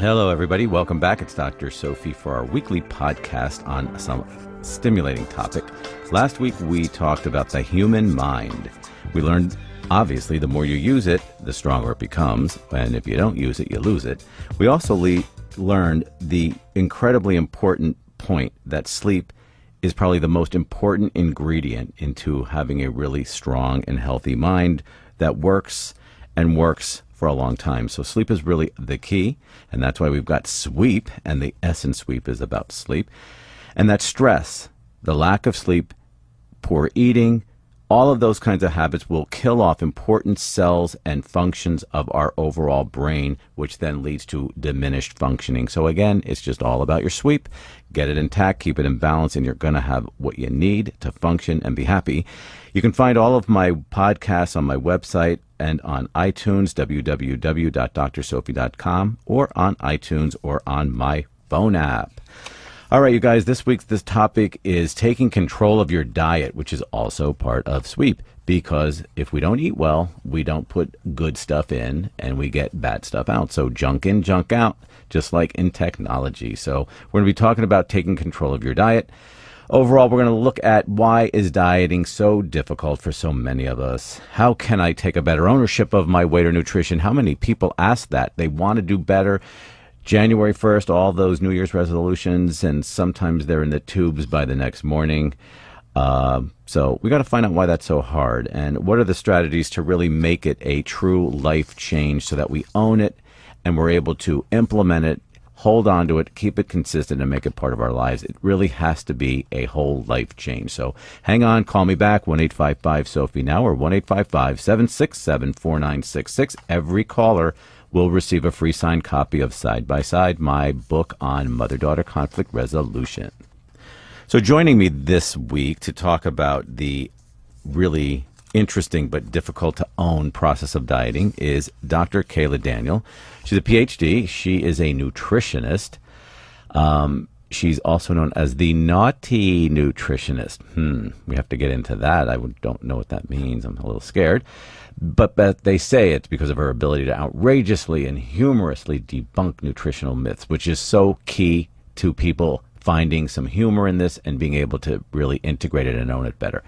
Hello, everybody. Welcome back. It's Dr. Sophie for our weekly podcast on some stimulating topic. Last week, we talked about the human mind. We learned, obviously, the more you use it, the stronger it becomes. And if you don't use it, you lose it. We also le- learned the incredibly important point that sleep is probably the most important ingredient into having a really strong and healthy mind that works and works for a long time. So sleep is really the key, and that's why we've got sweep, and the essence sweep is about sleep. And that stress, the lack of sleep, poor eating, all of those kinds of habits will kill off important cells and functions of our overall brain, which then leads to diminished functioning. So, again, it's just all about your sweep. Get it intact, keep it in balance, and you're going to have what you need to function and be happy. You can find all of my podcasts on my website and on iTunes, www.drsophie.com, or on iTunes or on my phone app. All right, you guys, this week's this topic is taking control of your diet, which is also part of sweep. Because if we don't eat well, we don't put good stuff in and we get bad stuff out. So junk in, junk out, just like in technology. So we're going to be talking about taking control of your diet. Overall, we're going to look at why is dieting so difficult for so many of us? How can I take a better ownership of my weight or nutrition? How many people ask that? They want to do better. January 1st, all those New Year's resolutions, and sometimes they're in the tubes by the next morning. Uh, so we got to find out why that's so hard and what are the strategies to really make it a true life change so that we own it and we're able to implement it hold on to it, keep it consistent, and make it part of our lives. It really has to be a whole life change. So hang on, call me back, 1 855 Sophie now or 1 855 767 4966. Every caller will receive a free signed copy of Side by Side, my book on mother daughter conflict resolution. So joining me this week to talk about the really interesting but difficult to own process of dieting is Dr. Kaayla Daniel. She's a PhD. She is a nutritionist. Um, she's also known as the naughty nutritionist. Hmm, we have to get into that. I don't know what that means. I'm a little scared. But, but they say it's because of her ability to outrageously and humorously debunk nutritional myths, which is so key to people finding some humor in this and being able to really integrate it and own it better.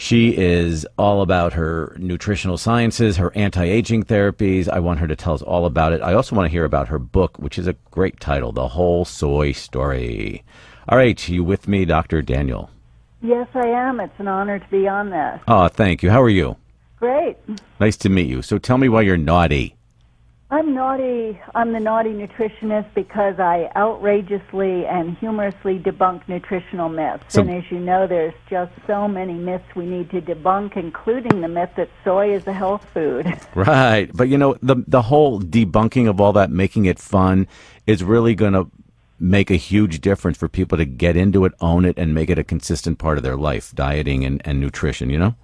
She is all about her nutritional sciences, her anti aging therapies. I want her to tell us all about it. I also want to hear about her book, which is a great title The Whole Soy Story. All right, you with me, Dr. Daniel? Yes, I am. It's an honor to be on this. Oh, thank you. How are you? Great. Nice to meet you. So tell me why you're naughty. I'm naughty. I'm the naughty nutritionist because I outrageously and humorously debunk nutritional myths. So, and as you know, there's just so many myths we need to debunk, including the myth that soy is a health food. Right, but you know the the whole debunking of all that, making it fun, is really going to make a huge difference for people to get into it, own it, and make it a consistent part of their life, dieting and, and nutrition. You know.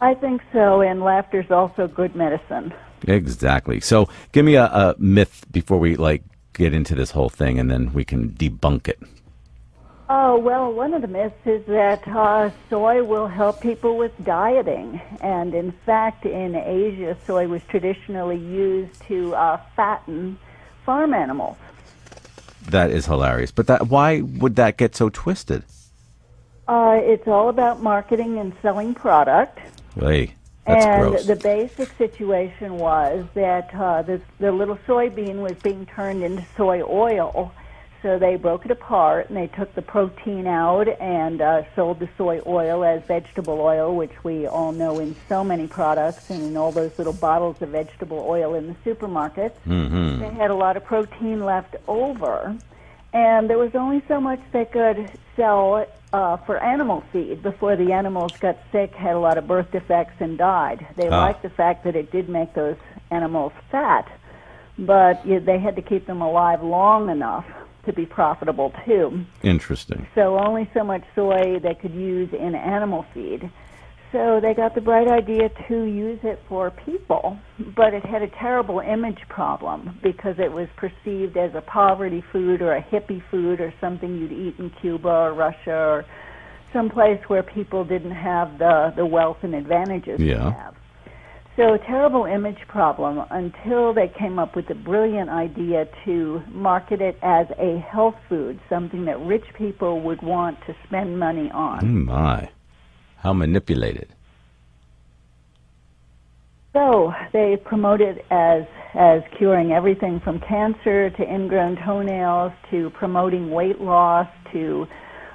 I think so, and laughter is also good medicine. Exactly. So, give me a, a myth before we like get into this whole thing, and then we can debunk it. Oh, well, one of the myths is that uh, soy will help people with dieting. And in fact, in Asia, soy was traditionally used to uh, fatten farm animals. That is hilarious. But that why would that get so twisted? Uh, it's all about marketing and selling product. Hey, that's and gross. the basic situation was that uh, the, the little soybean was being turned into soy oil. So they broke it apart and they took the protein out and uh, sold the soy oil as vegetable oil, which we all know in so many products and in all those little bottles of vegetable oil in the supermarkets. Mm-hmm. They had a lot of protein left over, and there was only so much they could sell uh, for animal feed before the animals got sick, had a lot of birth defects, and died. They Ah. liked the fact that it did make those animals fat, but you, they had to keep them alive long enough to be profitable too. Interesting. So only so much soy they could use in animal feed. So they got the bright idea to use it for people, but it had a terrible image problem because it was perceived as a poverty food or a hippie food or something you'd eat in Cuba or Russia or some place where people didn't have the, the wealth and advantages we Yeah. have. So, terrible image problem until they came up with the brilliant idea to market it as a health food, something that rich people would want to spend money on. Mm, my. How manipulated. So they promote it as as curing everything from cancer to ingrown toenails to promoting weight loss to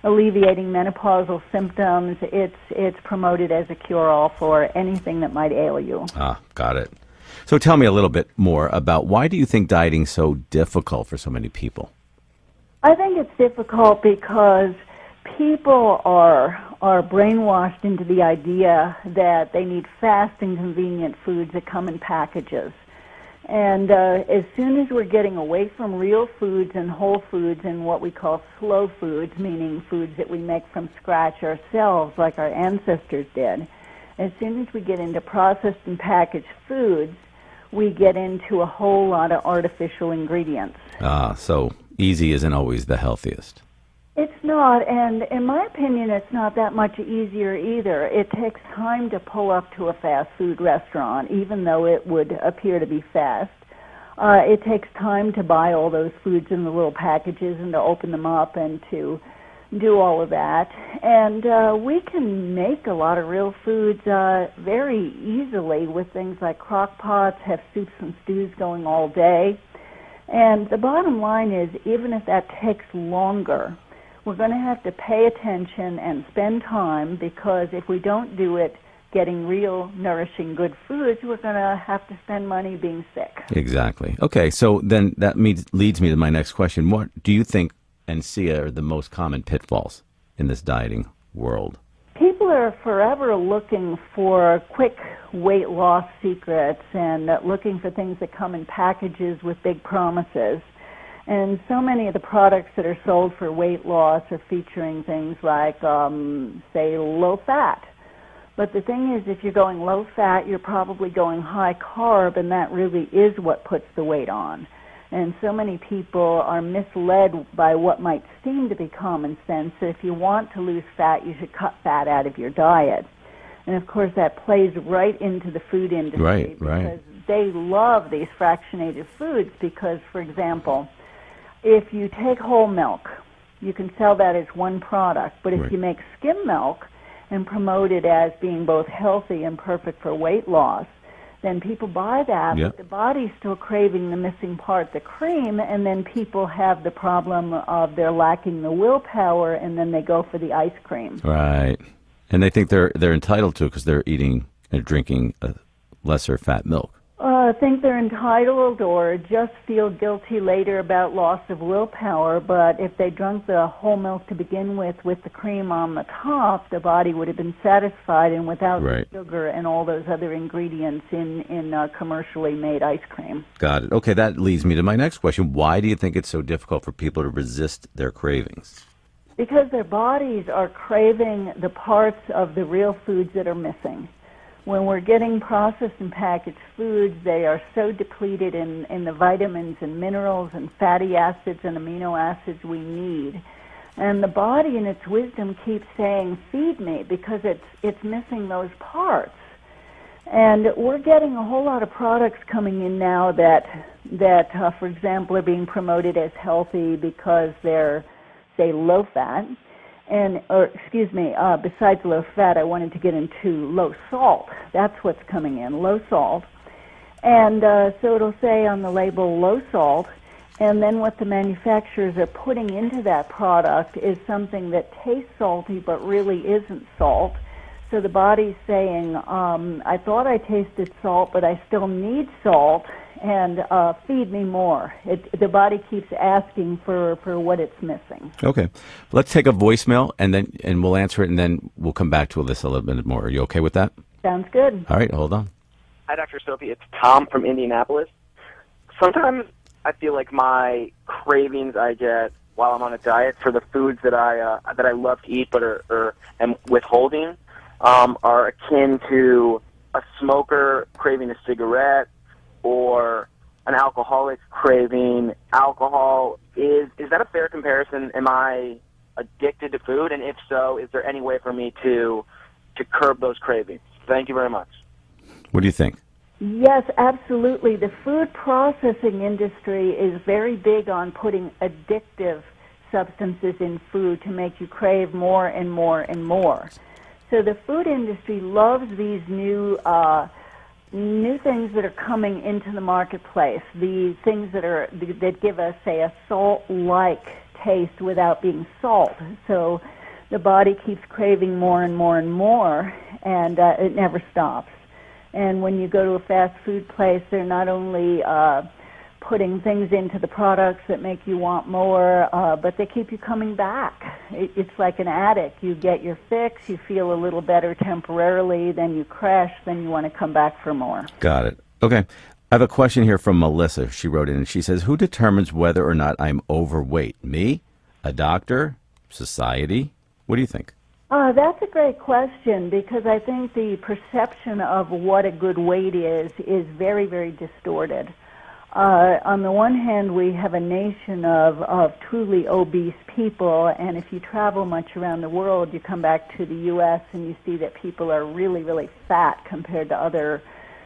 alleviating menopausal symptoms. It's it's promoted as a cure all for anything that might ail you. Ah, got it. So tell me a little bit more about why do you think dieting so difficult for so many people? I think it's difficult because people are are brainwashed into the idea that they need fast and convenient foods that come in packages. And uh, as soon as we're getting away from real foods and whole foods and what we call slow foods, meaning foods that we make from scratch ourselves, like our ancestors did, as soon as we get into processed and packaged foods, we get into a whole lot of artificial ingredients. Ah, so easy isn't always the healthiest. It's not, and in my opinion, it's not that much easier either. It takes time to pull up to a fast food restaurant, even though it would appear to be fast. Uh, it takes time to buy all those foods in the little packages and to open them up and to do all of that. And uh, we can make a lot of real foods uh, very easily with things like crock pots, have soups and stews going all day. And the bottom line is, even if that takes longer, we're going to have to pay attention and spend time because if we don't do it getting real, nourishing, good foods, we're going to have to spend money being sick. Exactly. Okay, so then that means, leads me to my next question. What do you think and see are the most common pitfalls in this dieting world? People are forever looking for quick weight loss secrets and looking for things that come in packages with big promises. And so many of the products that are sold for weight loss are featuring things like, um, say, low fat. But the thing is, if you're going low fat, you're probably going high carb, and that really is what puts the weight on. And so many people are misled by what might seem to be common sense. That if you want to lose fat, you should cut fat out of your diet. And of course, that plays right into the food industry right, because right. they love these fractionated foods because, for example, if you take whole milk, you can sell that as one product. But if Right. you make skim milk and promote it as being both healthy and perfect for weight loss, then people buy that, Yeah. but the body's still craving the missing part, the cream, and then people have the problem of they're lacking the willpower, and then they go for the ice cream. Right. And they think they're they're entitled to it because they're eating and drinking a lesser fat milk. Uh, think they're entitled or just feel guilty later about loss of willpower, but if they drank the whole milk to begin with with the cream on the top, the body would have been satisfied and without Right. the sugar and all those other ingredients in, in uh, commercially made ice cream. Got it. Okay, that leads me to my next question. Why do you think it's so difficult for people to resist their cravings? Because their bodies are craving the parts of the real foods that are missing. When we're getting processed and packaged foods, they are so depleted in, in the vitamins and minerals and fatty acids and amino acids we need. And the body in its wisdom keeps saying, feed me, because it's, it's missing those parts. And we're getting a whole lot of products coming in now that, that uh, for example, are being promoted as healthy because they're, say, low fat. And, or excuse me, uh, besides low fat, I wanted to get into low salt. That's what's coming in, low salt. And uh, so it'll say on the label low salt, and then what the manufacturers are putting into that product is something that tastes salty but really isn't salt. So the body's saying, um, I thought I tasted salt, but I still need salt, and uh, feed me more. It, the body keeps asking for, for what it's missing. Okay, let's take a voicemail and then and we'll answer it and then we'll come back to this a little bit more. Are you okay with that? Sounds good. All right, hold on. Hi, Dr. Sophie. It's Tom from Indianapolis. Sometimes I feel like my cravings I get while I'm on a diet for the foods that I uh, that I love to eat but are, are am withholding um, are akin to a smoker craving a cigarette or an alcoholic craving alcohol. Is is that a fair comparison? Am I addicted to food? And if so, is there any way for me to to curb those cravings? Thank you very much. What do you think? Yes, absolutely. The food processing industry is very big on putting addictive substances in food to make you crave more and more and more. So the food industry loves these new uh, new things that are coming into the marketplace. The things that are that give us, say, a salt-like taste without being salt. So the body keeps craving more and more and more, and uh, it never stops. And when you go to a fast food place, they're not only uh, putting things into the products that make you want more, uh, but they keep you coming back. It, it's like an addict. You get your fix, you feel a little better temporarily, then you crash, then you want to come back for more. Got it. Okay. I have a question here from Melissa. She wrote in and she says, Who determines whether or not I'm overweight? Me? A doctor? Society? What do you think? Uh, that's a great question because I think the perception of what a good weight is is very, very distorted. Uh, on the one hand, we have a nation of, of truly obese people, and if you travel much around the world, you come back to the U.S. and you see that people are really, really fat compared to other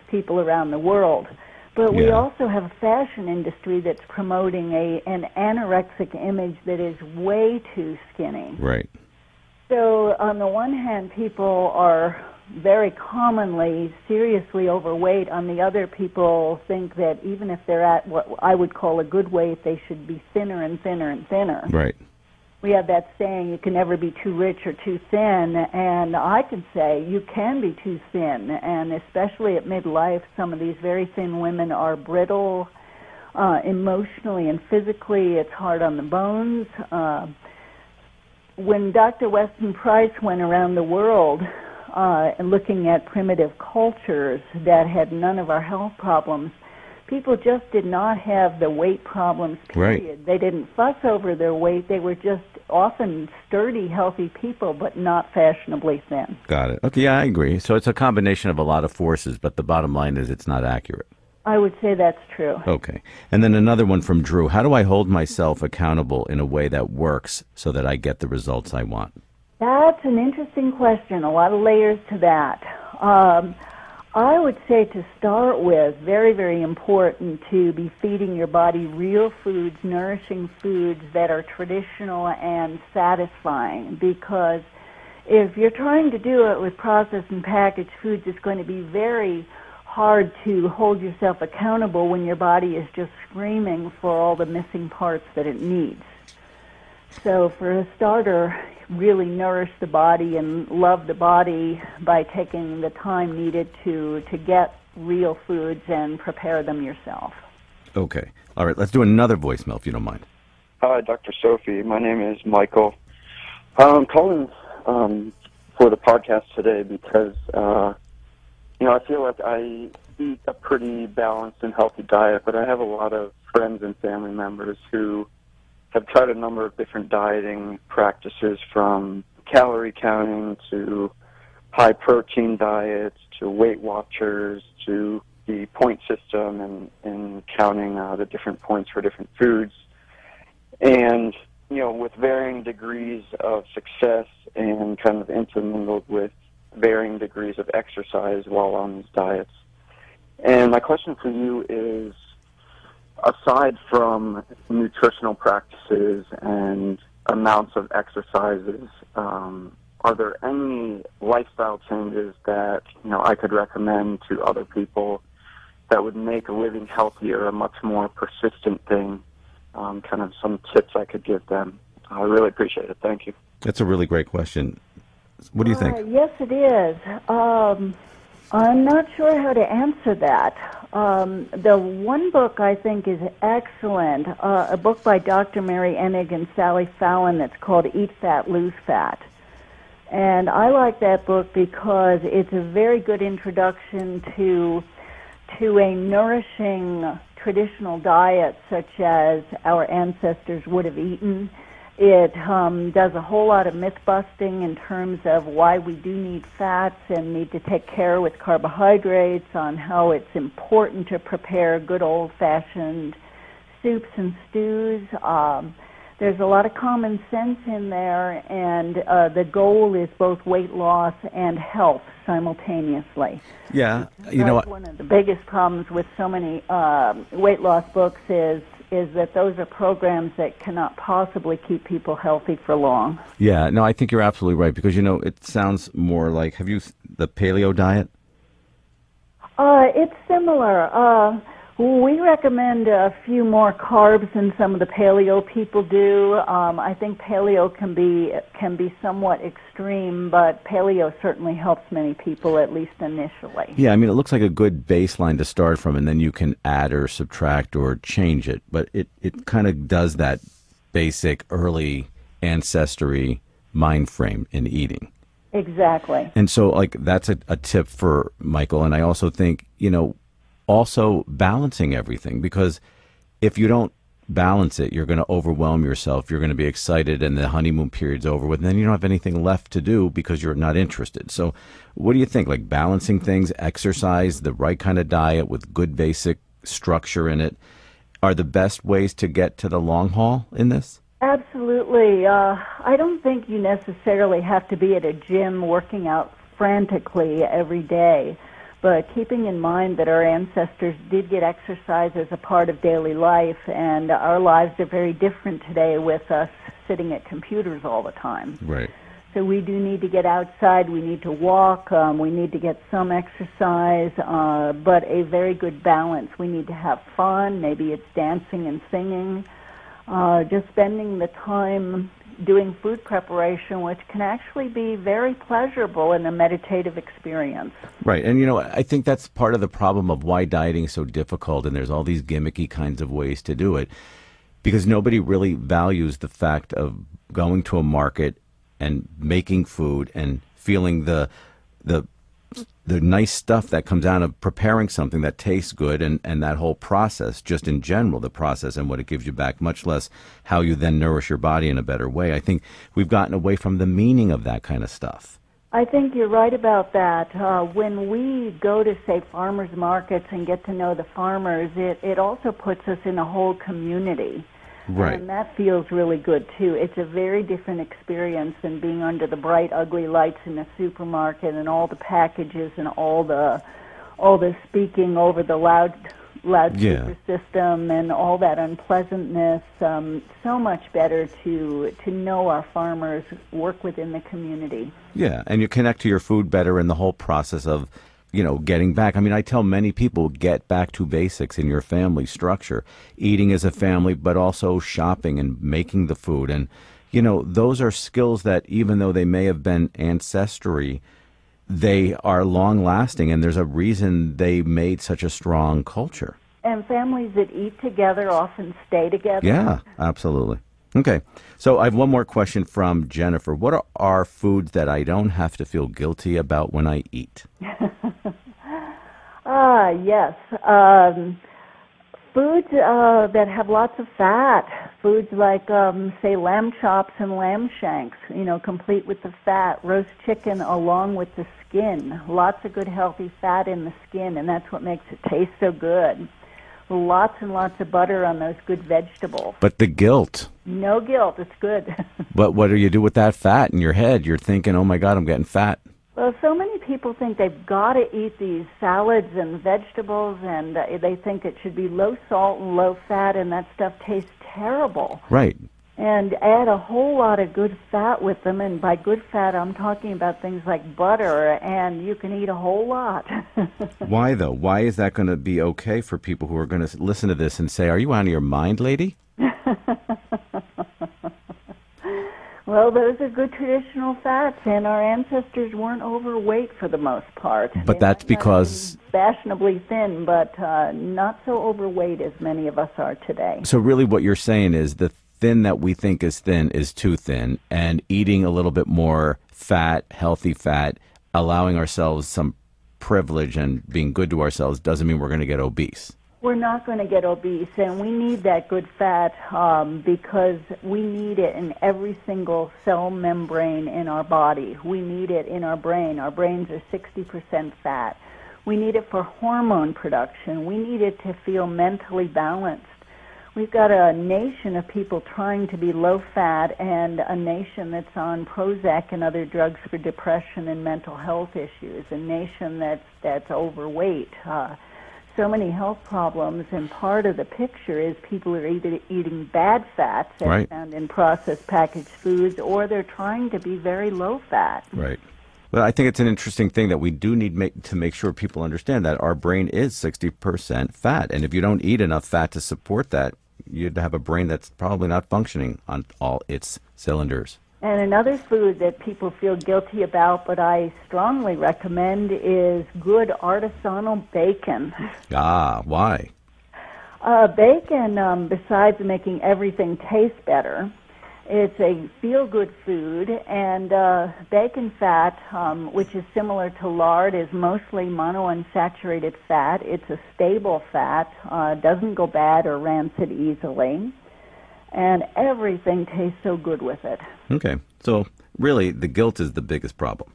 people around the world. But we also have a fashion industry that's promoting a an anorexic image that is way too skinny. Right. So on the one hand, people are very commonly seriously overweight. On the other, people think that even if they're at what I would call a good weight, they should be thinner and thinner and thinner. Right. We have that saying, you can never be too rich or too thin, and I can say you can be too thin, and especially at midlife, some of these very thin women are brittle, uh, emotionally and physically. It's hard on the bones. Uh, when Dr. Weston Price went around the world uh, and looking at primitive cultures that had none of our health problems, people just did not have the weight problems. Period. Right. They didn't fuss over their weight. They were just often sturdy, healthy people, but not fashionably thin. Got it. Okay, yeah, I agree. So it's a combination of a lot of forces, but the bottom line is it's not accurate. I would say that's true. Okay. And then another one from Drew. How do I hold myself accountable in a way that works so that I get the results I want? That's an interesting question. A lot of layers to that. Um, I would say to start with, very, very important to be feeding your body real foods, nourishing foods that are traditional and satisfying because if you're trying to do it with processed and packaged foods, it's going to be very hard to hold yourself accountable when your body is just screaming for all the missing parts that it needs. So for a starter, really nourish the body and love the body by taking the time needed to, to get real foods and prepare them yourself. Okay. All right, let's do another voicemail if you don't mind. Hi, Dr. Sophie. My name is Michael. I'm calling um, for the podcast today because uh, you know, I feel like I eat a pretty balanced and healthy diet, but I have a lot of friends and family members who have tried a number of different dieting practices from calorie counting to high protein diets to Weight Watchers to the point system and, and counting uh, the different points for different foods. And, you know, with varying degrees of success and kind of intermingled with varying degrees of exercise while on these diets. And my question for you is aside from nutritional practices and amounts of exercises, um, are there any lifestyle changes that you know I could recommend to other people that would make living healthier a much more persistent thing? Um, kind of some tips I could give them. I really appreciate it. Thank you. That's a really great question. What do you think? Uh, yes, it is. Um, I'm not sure how to answer that. Um, the one book I think is excellent, uh, a book by Dr. Mary Enig and Sally Fallon that's called Eat Fat, Lose Fat. And I like that book because it's a very good introduction to to a nourishing traditional diet such as our ancestors would have eaten it um, does a whole lot of myth busting in terms of why we do need fats and need to take care with carbohydrates, on how it's important to prepare good old fashioned soups and stews. Um, there's a lot of common sense in there, and uh, the goal is both weight loss and health simultaneously. Yeah, you know what? one of the biggest problems with so many um weight loss books is is that those are programs that cannot possibly keep people healthy for long. Yeah, no, I think you're absolutely right because you know it sounds more like have you the paleo diet? Uh, it's similar. Uh, we recommend a few more carbs than some of the paleo people do. Um, I think paleo can be can be somewhat extreme, but paleo certainly helps many people at least initially. Yeah, I mean it looks like a good baseline to start from, and then you can add or subtract or change it. But it it kind of does that basic early ancestry mind frame in eating. Exactly. And so, like, that's a, a tip for Michael. And I also think, you know, also balancing everything because if you don't balance it, you're going to overwhelm yourself. You're going to be excited, and the honeymoon period's over with. And then you don't have anything left to do because you're not interested. So, what do you think? Like, balancing things, exercise, the right kind of diet with good basic structure in it are the best ways to get to the long haul in this? Absolutely. Uh, I don't think you necessarily have to be at a gym working out frantically every day, but keeping in mind that our ancestors did get exercise as a part of daily life, and our lives are very different today with us sitting at computers all the time. Right. So we do need to get outside. We need to walk. Um, we need to get some exercise, uh, but a very good balance. We need to have fun. Maybe it's dancing and singing. Uh, just spending the time doing food preparation, which can actually be very pleasurable and a meditative experience. Right. And, you know, I think that's part of the problem of why dieting is so difficult. And there's all these gimmicky kinds of ways to do it because nobody really values the fact of going to a market and making food and feeling the, the, the nice stuff that comes out of preparing something that tastes good and, and that whole process, just in general, the process and what it gives you back, much less how you then nourish your body in a better way. I think we've gotten away from the meaning of that kind of stuff. I think you're right about that. Uh, when we go to, say, farmers markets and get to know the farmers, it, it also puts us in a whole community. Right. And that feels really good, too. It's a very different experience than being under the bright, ugly lights in the supermarket and all the packages and all the all the speaking over the loud loudspeaker system and all that unpleasantness. Um, so much better to to know our farmers work within the community. Yeah, and you connect to your food better in the whole process of, you know, getting back. I mean, I tell many people get back to basics in your family structure, eating as a family, but also shopping and making the food. And, you know, those are skills that even though they may have been ancestry, they are long lasting, and there's a reason they made such a strong culture. And families that eat together often stay together. Yeah, absolutely. Okay, so I have one more question from Jennifer. What are, foods that I don't have to feel guilty about when I eat? Ah, yes. Um, foods uh, that have lots of fat. Foods like, um, say, lamb chops and lamb shanks, you know, complete with the fat. Roast chicken along with the skin. Lots of good, healthy fat in the skin, and that's what makes it taste so good. Lots and lots of butter on those good vegetables. But the guilt. No guilt. It's good. But what do you do with that fat in your head? You're thinking, oh my God, I'm getting fat. Well, so many people think they've got to eat these salads and vegetables, and uh, they think it should be low salt and low fat, and that stuff tastes terrible. Right. And add a whole lot of good fat with them, and by good fat, I'm talking about things like butter, and you can eat a whole lot. Why, though? Why is that going to be okay for people who are going to listen to this and say, are you out of your mind, lady? well, those are good traditional fats, and our ancestors weren't overweight for the most part. But They that's because- fashionably thin, but uh, not so overweight as many of us are today. So, really, what you're saying is the thin that we think is thin is too thin, and eating a little bit more fat, healthy fat, allowing ourselves some privilege and being good to ourselves doesn't mean we're going to get obese. We're not going to get obese, and we need that good fat um, because we need it in every single cell membrane in our body. We need it in our brain. Our brains are 60% fat. We need it for hormone production. We need it to feel mentally balanced. We've got a nation of people trying to be low fat and a nation that's on Prozac and other drugs for depression and mental health issues, a nation that's that's overweight. Uh, so many health problems, and part of the picture is people are either eating bad fats as Right. found in processed packaged foods, or they're trying to be very low fat. Right. Well, I think it's an interesting thing that we do need make, to make sure people understand that our brain is 60% fat. And if you don't eat enough fat to support that, you'd have a brain that's probably not functioning on all its cylinders. And another food that people feel guilty about, but I strongly recommend, is good artisanal bacon. Ah, why? Uh, bacon, um, besides making everything taste better, it's a feel-good food, and uh, bacon fat, um, which is similar to lard, is mostly monounsaturated fat. It's a stable fat, uh, doesn't go bad or rancid easily, and everything tastes so good with it. Okay. So, really, the guilt is the biggest problem.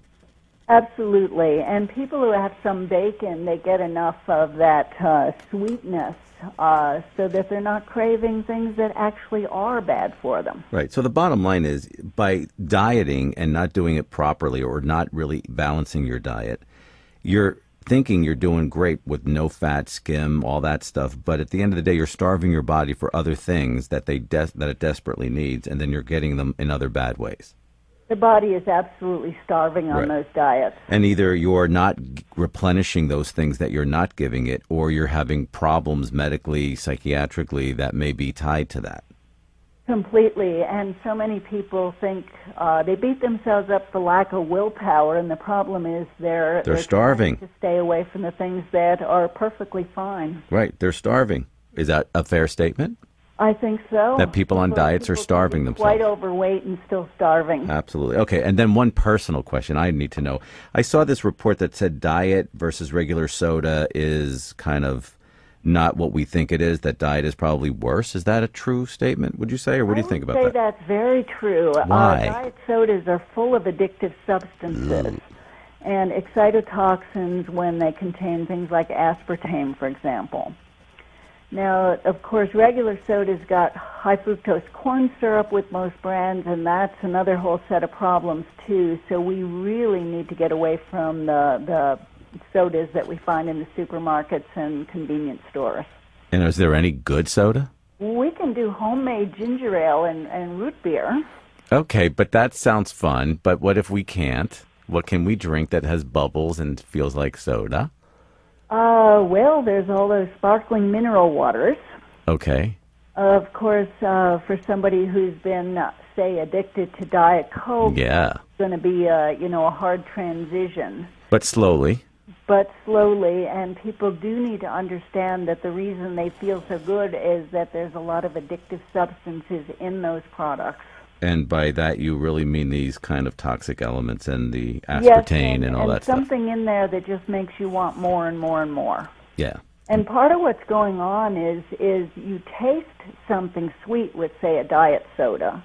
Absolutely. And people who have some bacon, they get enough of that uh, sweetness uh, so that they're not craving things that actually are bad for them. Right. So the bottom line is by dieting and not doing it properly or not really balancing your diet, you're thinking you're doing great with no fat, skim, all that stuff, but at the end of the day you're starving your body for other things that they that it desperately needs and then you're getting them in other bad ways. The body is absolutely starving on Right. those diets. And either you're not replenishing those things that you're not giving it or you're having problems medically, psychiatrically that may be tied to that. Completely. And so many people think uh, they beat themselves up for lack of willpower, and the problem is they're, They're trying starving. to stay away from the things that are perfectly fine. Right, they're starving. Is that a fair statement? I think so. That people on diets are people can starving themselves. Quite overweight and still starving. Absolutely. Okay, and then one personal question I need to know. I saw this report that said diet versus regular soda is kind of not what we think it is. That diet is probably worse. Is that a true statement? Would you say, or what do you think about say that? that's very true. Why? Uh, diet sodas are full of addictive substances and excitotoxins when they contain things like aspartame, for example. Now, of course, regular soda's got high fructose corn syrup with most brands, and that's another whole set of problems too. So we really need to get away from the the sodas that we find in the supermarkets and convenience stores. And is there any good soda? We can do homemade ginger ale and, and root beer. Okay, but that sounds fun. But what if we can't? What can we drink that has bubbles and feels like soda? Uh, well, there's all those sparkling mineral waters. Okay. Of course, uh, for somebody who's been, uh, say, addicted to Diet Coke, Yeah. it's going to be, a, you know, a hard transition. But slowly. But slowly, and people do need to understand that the reason they feel so good is that there's a lot of addictive substances in those products. And by that, you really mean these kind of toxic elements and the aspartame yes, and, and, all and that stuff. There's something in there that just makes you want more and more and more. Yeah. And part of what's going on is is you taste something sweet with say a diet soda,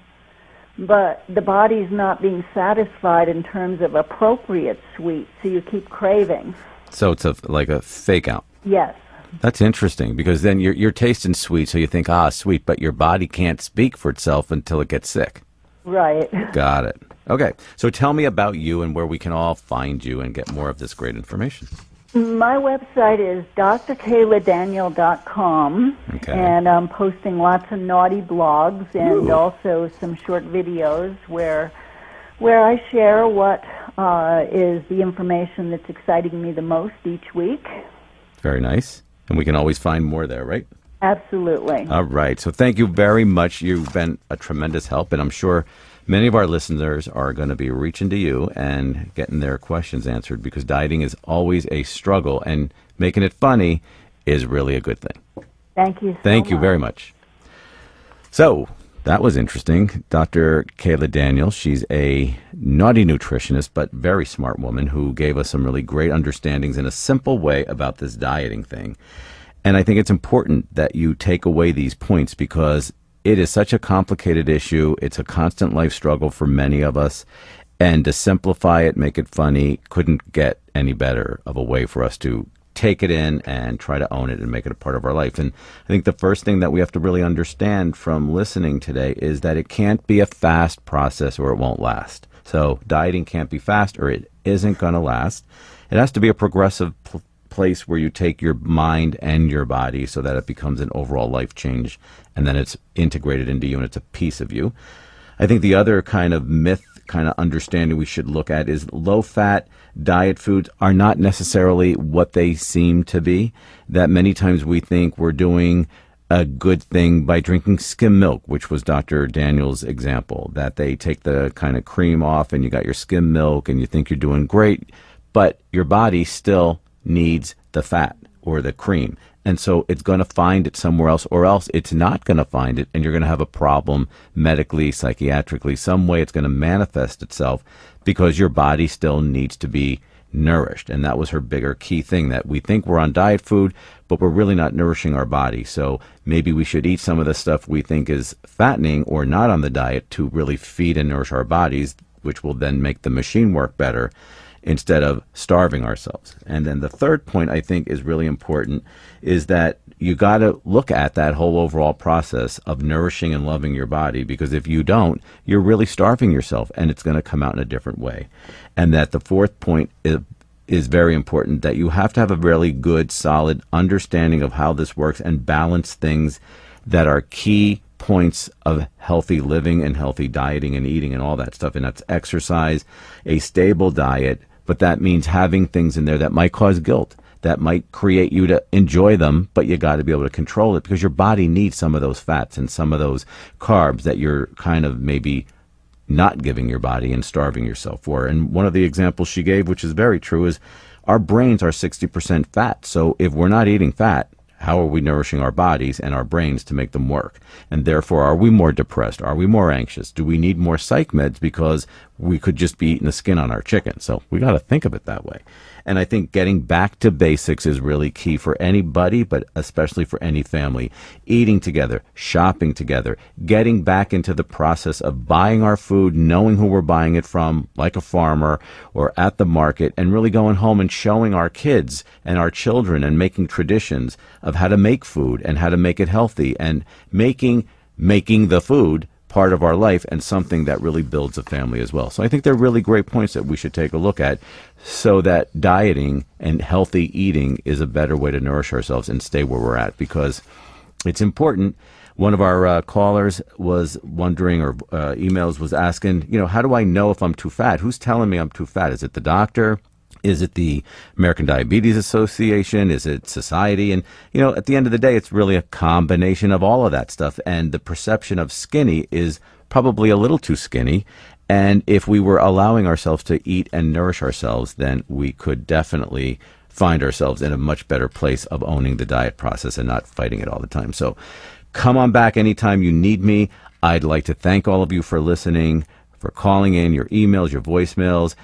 but the body's not being satisfied in terms of appropriate sweet, so you keep craving. So it's a like a fake out. Yes. That's interesting because then you're you're tasting sweet, so you think ah sweet, but your body can't speak for itself until it gets sick. Right. Got it. Okay, so tell me about you and where we can all find you and get more of this great information. My website is drkaayladaniel.com, Okay. and I'm posting lots of naughty blogs and also some short videos where where I share what uh, is the information that's exciting me the most each week. Very nice, and we can always find more there, right? Absolutely. All right. So thank you very much. You've been a tremendous help, and I'm sure many of our listeners are going to be reaching to you and getting their questions answered because dieting is always a struggle, and making it funny is really a good thing. Thank you so Thank you much. very much. So that was interesting. Dr. Kaayla Daniels, she's a naughty nutritionist, but very smart woman who gave us some really great understandings in a simple way about this dieting thing. And I think it's important that you take away these points because it is such a complicated issue. It's a constant life struggle for many of us. And to simplify it, make it funny, couldn't get any better of a way for us to take it in and try to own it and make it a part of our life. And I think the first thing that we have to really understand from listening today is that it can't be a fast process or it won't last. So dieting can't be fast or it isn't going to last. It has to be a progressive pl- place where you take your mind and your body so that it becomes an overall life change and then it's integrated into you and it's a piece of you. I think the other kind of myth kind of understanding we should look at is low fat diet foods are not necessarily what they seem to be. That many times we think we're doing a good thing by drinking skim milk, which was Dr. Daniel's example, that they take the kind of cream off and you got your skim milk and you think you're doing great, but your body still needs the fat or the cream. And so it's going to find it somewhere else, or else it's not going to find it, and you're going to have a problem medically, psychiatrically, some way it's going to manifest itself because your body still needs to be nourished. And that was her bigger key thing that we think we're on diet food, but we're really not nourishing our body. So maybe we should eat some of the stuff we think is fattening or not on the diet to really feed and nourish our bodies, which will then make the machine work better instead of starving ourselves. And then the third point I think is really important is that you got to look at that whole overall process of nourishing and loving your body because if you don't, you're really starving yourself and it's going to come out in a different way. And that the fourth point is, is very important that you have to have a really good, solid understanding of how this works and balance things that are key points of healthy living and healthy dieting and eating and all that stuff. And that's exercise, a stable diet, but that means having things in there that might cause guilt, that might create you to enjoy them, but you got to be able to control it because your body needs some of those fats and some of those carbs that you're kind of maybe not giving your body and starving yourself for. And one of the examples she gave, which is very true, is our brains are 60% fat. So if we're not eating fat, how are we nourishing our bodies and our brains to make them work? And therefore, are we more depressed? Are we more anxious? Do we need more psych meds because we could just be eating the skin on our chicken? So we got to think of it that way. And I think getting back to basics is really key for anybody, but especially for any family. Eating together, shopping together, getting back into the process of buying our food, knowing who we're buying it from, like a farmer or at the market, and really going home and showing our kids and our children and making traditions of how to make food and how to make it healthy and making making the food part of our life and something that really builds a family as well. So I think they're really great points that we should take a look at so that dieting and healthy eating is a better way to nourish ourselves and stay where we're at because it's important. One of our uh, callers was wondering, or uh, emails was asking, you know, how do I know if I'm too fat? Who's telling me I'm too fat? Is it the doctor? Is it the American Diabetes Association? Is it society? And, you know, at the end of the day, it's really a combination of all of that stuff. And the perception of skinny is probably a little too skinny. And if we were allowing ourselves to eat and nourish ourselves, then we could definitely find ourselves in a much better place of owning the diet process and not fighting it all the time. So come on back anytime you need me. I'd like to thank all of you for listening, for calling in, your emails, your voicemails.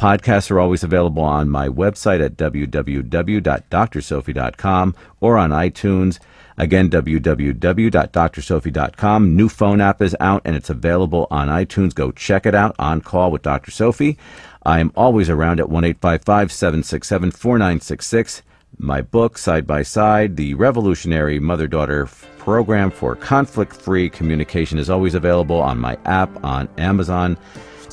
Podcasts are always available on my website at www.drsophie.com or on iTunes. Again, www.drsophie.com. New phone app is out and it's available on iTunes. Go check it out on call with Dr. Sophie. I am always around at 1 767 4966. My book, Side by Side, the revolutionary mother daughter program for conflict free communication, is always available on my app on Amazon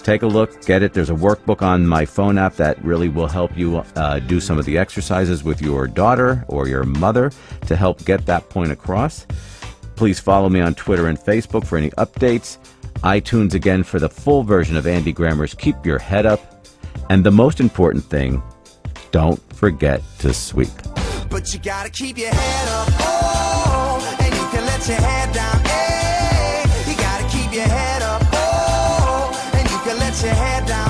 take a look, get it. There's a workbook on my phone app that really will help you uh, do some of the exercises with your daughter or your mother to help get that point across. Please follow me on Twitter and Facebook for any updates. iTunes again for the full version of Andy Grammer's Keep Your Head Up. And the most important thing, don't forget to sweep. But you gotta keep your head up, oh, and you can let your head down, hey. You gotta keep your head your head down.